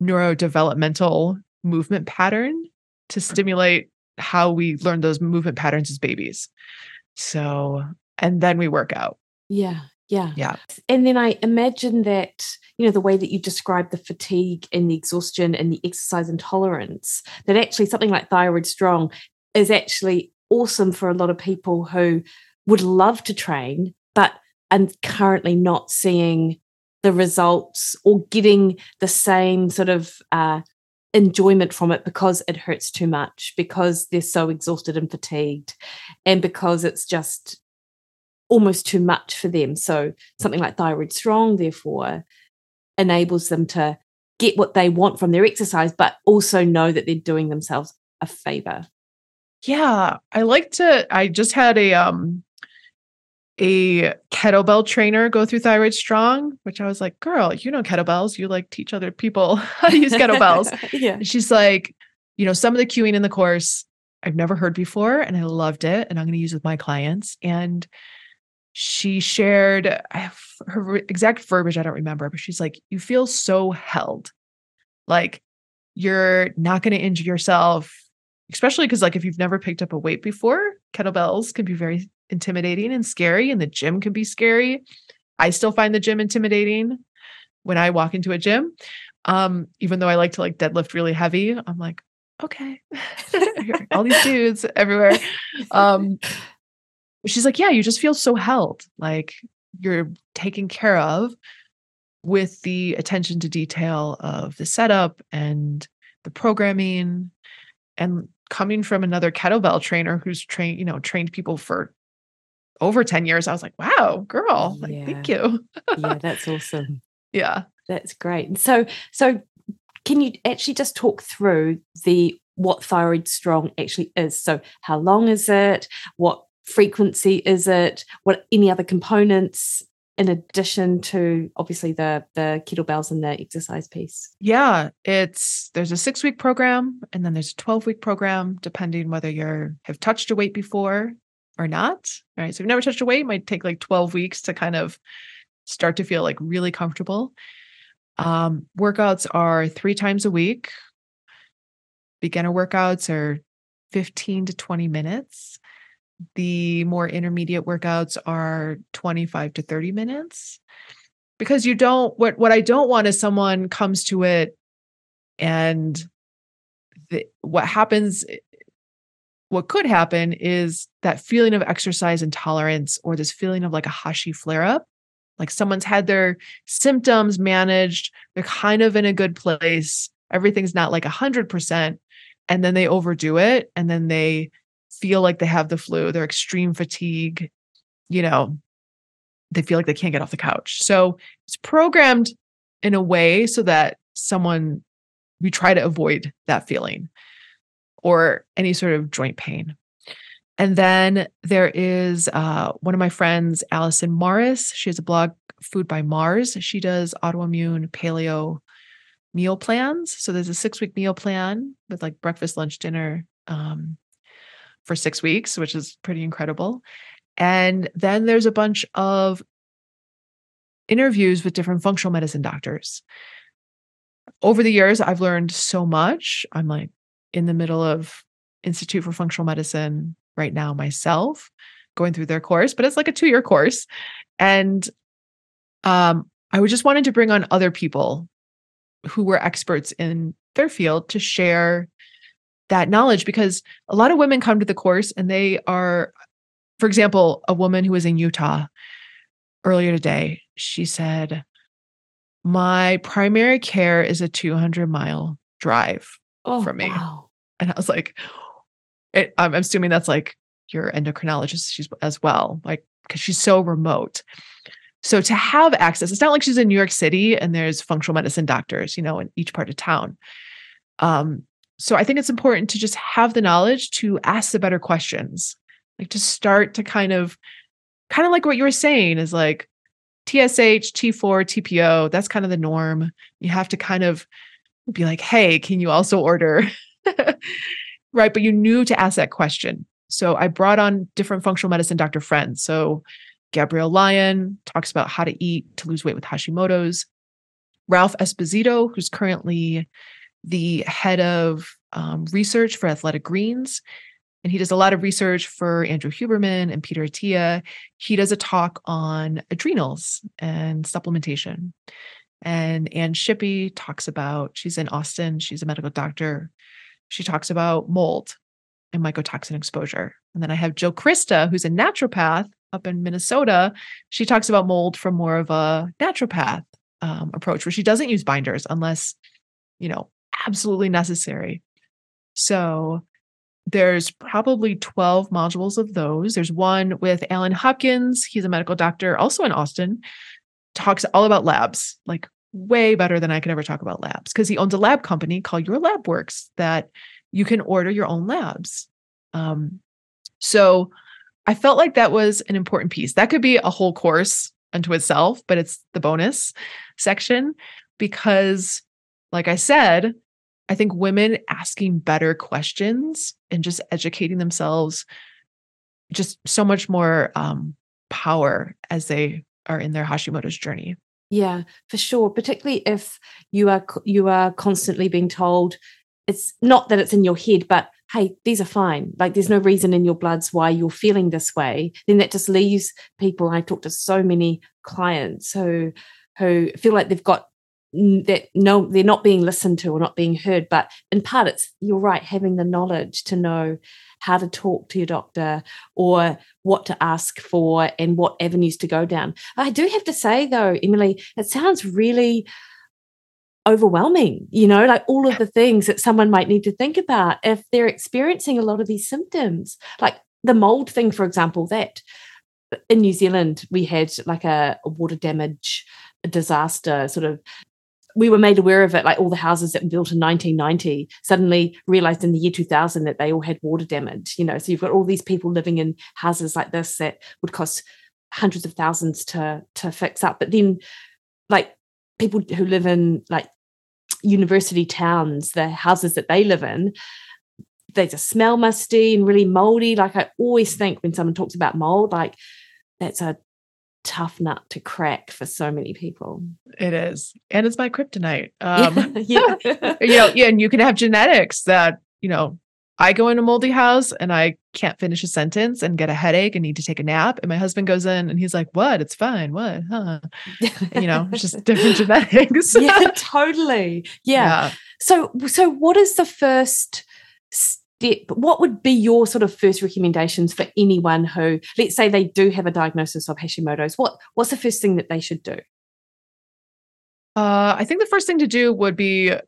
neurodevelopmental movement pattern to stimulate how we learn those movement patterns as babies. So and then we work out. Yeah yeah. Yeah. And then I imagine that, you know, the way that you describe the fatigue and the exhaustion and the exercise intolerance, that actually something like Thyroid Strong is actually awesome for a lot of people who would love to train, but are currently not seeing the results or getting the same sort of uh, enjoyment from it because it hurts too much, because they're so exhausted and fatigued, and because it's just almost too much for them. So something like Thyroid Strong, therefore, enables them to get what they want from their exercise, but also know that they're doing themselves a favor. Yeah, I like to I just had a um a kettlebell trainer go through thyroid strong which i was like girl you know kettlebells you like teach other people how to use kettlebells yeah. and she's like you know some of the cueing in the course i've never heard before and i loved it and i'm going to use with my clients and she shared her exact verbiage i don't remember but she's like you feel so held. Like you're not going to injure yourself. Especially because like if you've never picked up a weight before kettlebells can be very intimidating and scary and the gym can be scary. I still find the gym intimidating when i walk into a gym. Um even though i like to like deadlift really heavy i'm like okay. All these dudes everywhere. Um she's like yeah you just feel so held like you're taken care of with the attention to detail of the setup and the programming and coming from another kettlebell trainer who's trained, you know, trained people for over 10 years, I was like, wow, girl, like, Yeah. thank you. yeah, that's awesome. Yeah. That's great. So, so can you actually just talk through the what thyroid strong actually is? So, how long is it? What frequency is it? What any other components in addition to obviously the the kettlebells and the exercise piece? Yeah. It's there's a six week program and then there's a 12 week program, depending whether you're have touched a weight before or not. All right. So if you've never touched a weight, it might take like 12 weeks to kind of start to feel like really comfortable. Um, workouts are three times a week. Beginner workouts are 15 to 20 minutes. The more intermediate workouts are 25 to 30 minutes. Because you don't what what I don't want is someone comes to it and the, what happens eh, what could happen is that feeling of exercise intolerance or this feeling of like a hashi flare up like someone's had their symptoms managed they're kind of in a good place everything's not like 100% and then they overdo it and then they feel like they have the flu they're extreme fatigue you know they feel like they can't get off the couch so it's programmed in a way so that someone we try to avoid that feeling or any sort of joint pain and then there is uh, one of my friends, Alison Marras. She has a blog, Food by Mars. She does autoimmune paleo meal plans. So there's a six week meal plan with like breakfast, lunch, dinner um, for six weeks, which is pretty incredible. And then there's a bunch of interviews with different functional medicine doctors. Over the years, I've learned so much. I'm like in the middle of Institute for Functional Medicine right now myself going through their course but it's like a 2 year course and um I just wanted to bring on other people who were experts in their field to share that knowledge because a lot of women come to the course and they are for example a woman who was in Utah earlier today she said my primary care is a 200 mile drive Oh, For me. wow. and I was like, it, I'm I'm assuming that's like your endocrinologist she's as well, like because she's so remote. So to have access, it's not like she's in New York City and there's functional medicine doctors, you know, in each part of town. Um, so I think it's important to just have the knowledge to ask the better questions, like to start to kind of, kind of like what you were saying is like TSH, T4, TPO. That's kind of the norm. You have to kind of be like, hey, can you also order? right. But you knew to ask that question. So I brought on different functional medicine doctor friends. So Gabrielle Lyon talks about how to eat to lose weight with Hashimoto's. Ralph Esposito, who's currently the head of um, research for Athletic Greens. And he does a lot of research for Andrew Huberman and Peter Attia. He does a talk on adrenals and supplementation. And Ann Shippy talks about, she's in Austin, she's a medical doctor. She talks about mold and mycotoxin exposure. And then I have Jill Crista, who's a naturopath up in Minnesota. She talks about mold from more of a naturopath um, approach, where she doesn't use binders unless, you know, absolutely necessary. So there's probably 12 modules of those. There's one with Alan Hopkins. He's a medical doctor, also in Austin, talks all about labs, like way better than I could ever talk about labs because he owns a lab company called Your Lab Works that you can order your own labs. Um, so I felt like that was an important piece. That could be a whole course unto itself, but it's the bonus section because, like I said, I think women asking better questions and just educating themselves just so much more um, power as they are in their Hashimoto's journey. Yeah, for sure. Particularly if you are you are constantly being told it's not that it's in your head, but hey, these are fine. Like there's no reason in your bloods why you're feeling this way. Then that just leaves people. I talk to so many clients who who feel like they've got that no they're not being listened to or not being heard. But in part it's you're right having the knowledge to know how to talk to your doctor or what to ask for and what avenues to go down. I do have to say though emily it sounds really overwhelming you know like all of the things that someone might need to think about if they're experiencing a lot of these symptoms like the mold thing for example that in new zealand we had like a, a water damage disaster sort of we were made aware of it, like all the houses that were built in 1990 suddenly realized in the year 2000 that they all had water damage. You know, so you've got all these people living in houses like this that would cost hundreds of thousands to to fix up. But then, like people who live in like university towns, the houses that they live in, they just smell musty and really moldy. Like I always think when someone talks about mold, like that's a tough nut to crack for so many people. It is. And it's my kryptonite. Um, yeah. you know, yeah, and you can have genetics that, you know, I go in a moldy house and I can't finish a sentence and get a headache and need to take a nap. And my husband goes in and he's like, What? It's fine. What? Huh? you know, it's just different genetics. yeah, totally. Yeah. yeah. So so what is the first step, what would be your sort of first recommendations for anyone who, let's say they do have a diagnosis of Hashimoto's? What what's the first thing that they should do? Uh, I think the first thing to do would be, you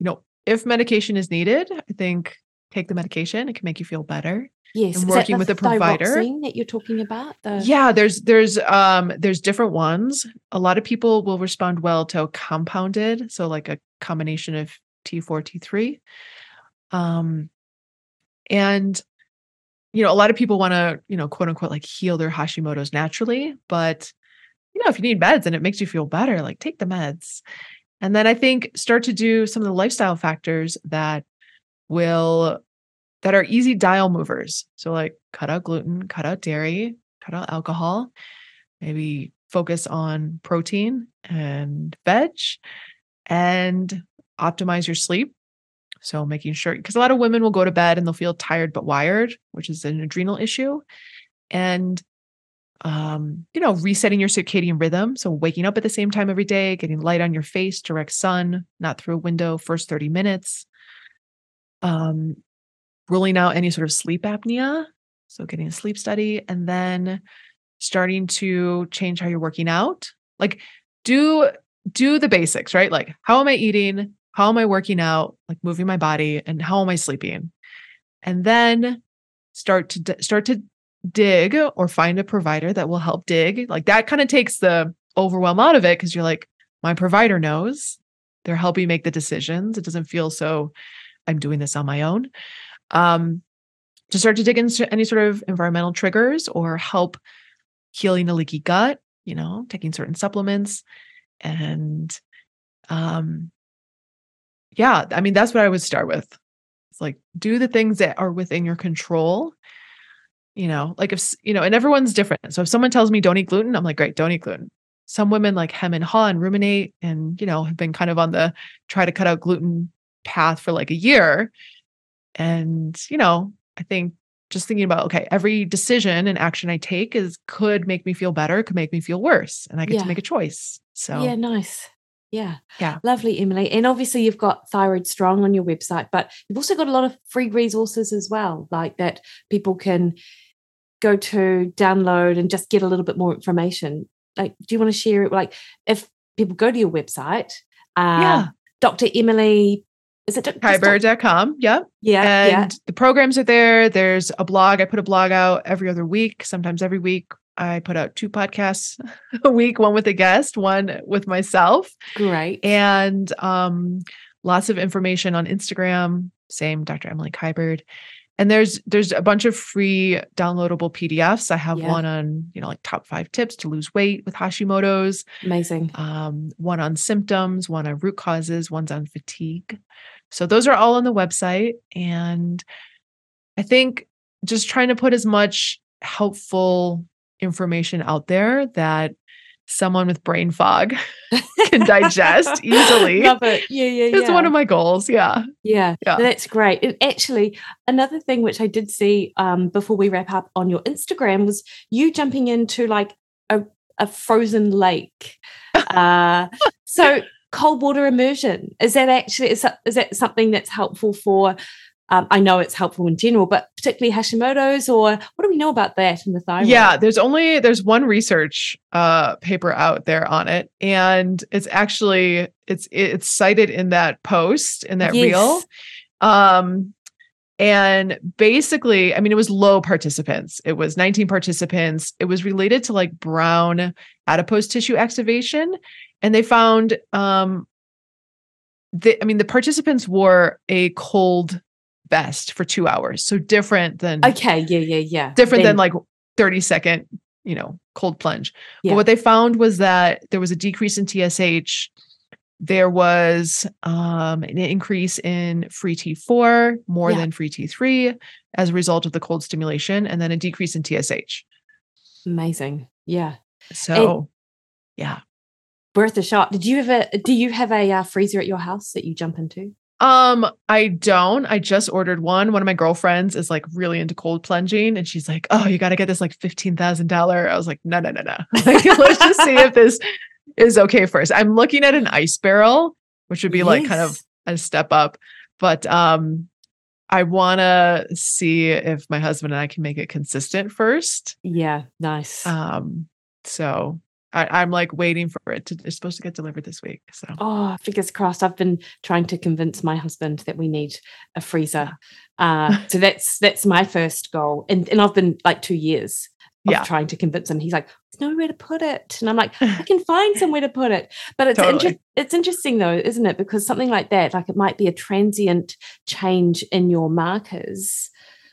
know, if medication is needed, I think take the medication. It can make you feel better. Yes, and working with a provider that you're talking about. The... Yeah, there's there's um there's different ones. A lot of people will respond well to compounded, so like a combination of T4 T3. Um, and you know, a lot of people want to, you know, quote unquote, like heal their Hashimoto's naturally. But, you know, if you need meds and it makes you feel better, like take the meds. And then I think start to do some of the lifestyle factors that will, that are easy dial movers. So, like cut out gluten, cut out dairy, cut out alcohol, maybe focus on protein and veg and optimize your sleep so making sure, because a lot of women will go to bed and they'll feel tired but wired, which is an adrenal issue. And um, you know, resetting your circadian rhythm. So waking up at the same time every day, getting light on your face, direct sun, not through a window, first 30 minutes. Um, ruling out any sort of sleep apnea. So getting a sleep study and then starting to change how you're working out. Like do do the basics, right? Like how am I eating? How am I working out, like moving my body, and how am I sleeping? And then start to d- start to dig or find a provider that will help dig. Like that kind of takes the overwhelm out of it because you're like, my provider knows. They're helping make the decisions. It doesn't feel so I'm doing this on my own. Um, to start to dig into any sort of environmental triggers or help healing a leaky gut, you know, taking certain supplements and um yeah, I mean, that's what I would start with. It's like do the things that are within your control. You know, like if, you know, and everyone's different. So if someone tells me don't eat gluten, I'm like, great, don't eat gluten. Some women like hem and haw and ruminate and, you know, have been kind of on the try to cut out gluten path for like a year. And, you know, I think just thinking about okay every decision and action i take is could make me feel better could make me feel worse and i get yeah. to make a choice so yeah nice yeah. Yeah. Lovely, Emily. And obviously, you've got Thyroid Strong on your website, but you've also got a lot of free resources as well, like that people can go to download and just get a little bit more information. Like, do you want to share it? Like, if people go to your website, uh, yeah. Dr. Emily, is it kiberd.com? Yep. Yeah. And yeah. the programs are there. There's a blog. I put a blog out every other week, sometimes every week I put out two podcasts a week, one with a guest, one with myself. Great. And um, lots of information on Instagram. Same, Dr. Emily Kiberd. and there's there's a bunch of free downloadable PDFs. I have Yeah. one on, you know, like top five tips to lose weight with Hashimoto's, Amazing. um, one on symptoms, one on root causes, one's on fatigue. So those are all on the website. And I think just trying to put as much helpful information out there that someone with brain fog can digest easily Love it. Yeah, yeah, yeah. is one of my goals. Yeah. Yeah, Yeah. that's great. And actually, another thing which I did see um, before we wrap up on your Instagram was you jumping into like a, a frozen lake. Uh, so, cold water immersion is that actually is is that something that's helpful for? Um, I know it's helpful in general, but particularly Hashimoto's, or what do we know about that in the thyroid? Yeah, there's only there's one research uh paper out there on it and it's actually it's it's cited in that post in that reel. Yes. Um and basically, I mean it was low participants. It was 19 participants. It was related to like brown adipose tissue activation and they found um the, I mean the participants wore a cold vest for 2 hours. So different than Okay. Yeah. Yeah. Yeah. different Then- than like 30 second you know cold plunge Yeah. but what they found was that there was a decrease in tsh there was um, an increase in free t4 more Yeah. than free t3 as a result of the cold stimulation and then a decrease in tsh amazing. Yeah. so yeah Worth a shot. Did you have a? Do you have a uh, freezer at your house that you jump into? Um, I don't. I just ordered one. One of my girlfriends is like really into cold plunging, and she's like, "Oh, you got to get this like fifteen thousand dollar." I was like, "No, no, no, no. Like, let's just see if this is okay first. I'm looking at an ice barrel, which would be like kind of a step up, but um, I want to see if my husband and I can make it consistent first. Yeah. Nice. Um, so I, I'm like waiting for it to. It's supposed to get delivered this week. So Oh, fingers crossed. I've been trying to convince my husband that we need a freezer. Uh, so that's that's my first goal. And and I've been like two years of Yeah. trying to convince him. He's like, there's nowhere to put it. And I'm like, I can find somewhere to put it. But it's Totally. inter- it's interesting though, isn't it? Because something like that, like it might be a transient change in your markers,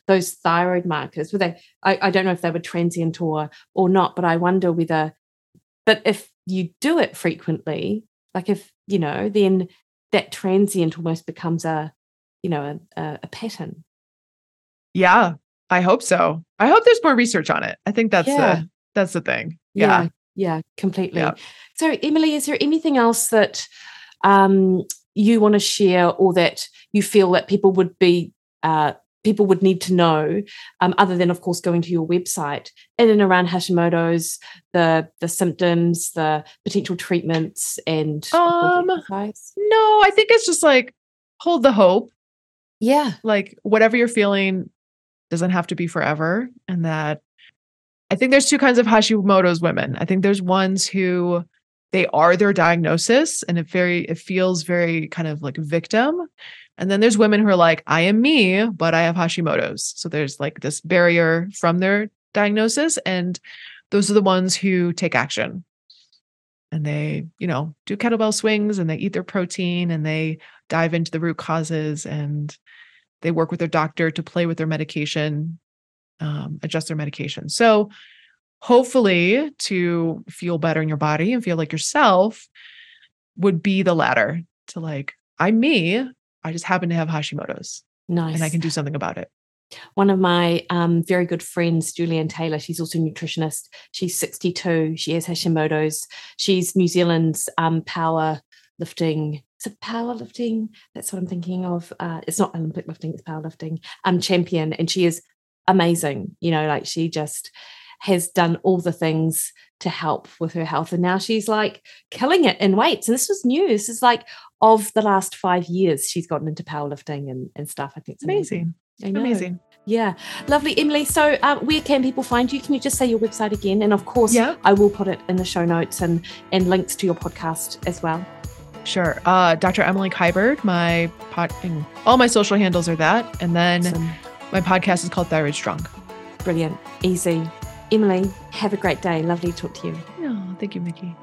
those thyroid markers. Were they I, I don't know if they were transient or or not, but I wonder whether but if you do it frequently, like if, you know, then that transient almost becomes a, you know, a, a, a pattern. Yeah, I hope so. I hope there's more research on it. I think that's Yeah. the that's the thing. Yeah. Yeah, yeah, completely. Yeah. So, Emily, is there anything else that um, you want to share, or that you feel that people would be uh, people would need to know, um, other than, of course, going to your website in and around Hashimoto's, the the symptoms, the potential treatments, and Um. No, I think it's just like hold the hope. yeah, Like whatever you're feeling doesn't have to be forever. And that I think there's two kinds of Hashimoto's women. I think there's ones who they are their diagnosis and it very it feels very kind of like victim. And then there's women who are like, I am me, but I have Hashimoto's. So there's like this barrier from their diagnosis. And those are the ones who take action. And they, you know, do kettlebell swings and they eat their protein and they dive into the root causes and they work with their doctor to play with their medication, um, adjust their medication. So hopefully to feel better in your body and feel like yourself would be the latter to like, I'm me. I just happen to have Hashimoto's nice. and I can do something about it. one of my um, very good friends, Julianne Taylor, she's also a nutritionist. She's 62. She has Hashimoto's. She's New Zealand's um, power lifting. Is it powerlifting? That's what I'm thinking of. Uh, it's not Olympic lifting, it's powerlifting. Um, champion, and she is amazing. You know, like she just has done all the things to help with her health, and now she's like killing it in weights. And this was new. This is like of the last five years, she's gotten into powerlifting and, and stuff. I think it's amazing. Amazing. Amazing. Yeah, lovely, Emily. So, um, where can people find you? Can you just say your website again? And of course, Yeah. I will put it in the show notes and and links to your podcast as well. Sure. Uh, Dr. Emily Kiberd, my pod, all my social handles are that. And then Awesome. my podcast is called Thyroid Strong. Brilliant, easy. Emily, have a great day. Lovely to talk to you. Oh, thank you, Mickey.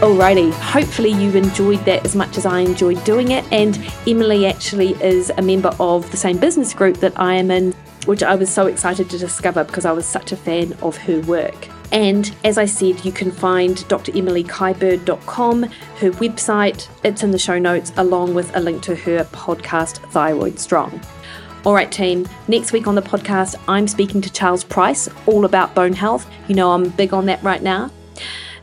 Alrighty, hopefully you enjoyed that as much as I enjoyed doing it. And Emily actually is a member of the same business group that I am in, which I was so excited to discover because I was such a fan of her work. And as I said, you can find dremilykiberd.com, her website, it's in the show notes, along with a link to her podcast, Thyroid Strong. All right, team, next week on the podcast, I'm speaking to Charles Price all about bone health. You know, I'm big on that right now.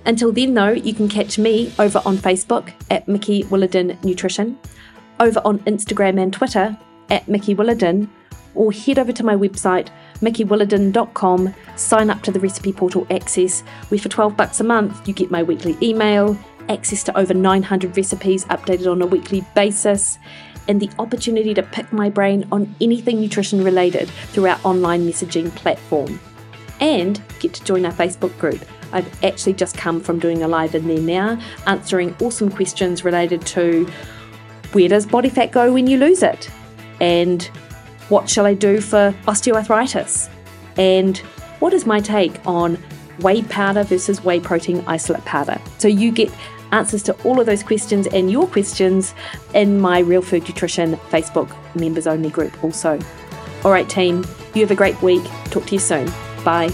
Until then, though, you can catch me over on Facebook at Mikki Williden Nutrition, over on Instagram and Twitter at Mikki Williden, or head over to my website, mikkiwilliden.com, sign up to the recipe portal access, where for 12 bucks a month you get my weekly email, access to over 900 recipes updated on a weekly basis, and the opportunity to pick my brain on anything nutrition related through our online messaging platform. And get to join our Facebook group I've actually just come from doing a live in there now, answering awesome questions related to where does body fat go when you lose it? And what shall I do for osteoarthritis? And what is my take on whey powder versus whey protein isolate powder? So you get answers to all of those questions and your questions in my Real Food Nutrition Facebook members only group also. All right, team, you have a great week. Talk to you soon. Bye.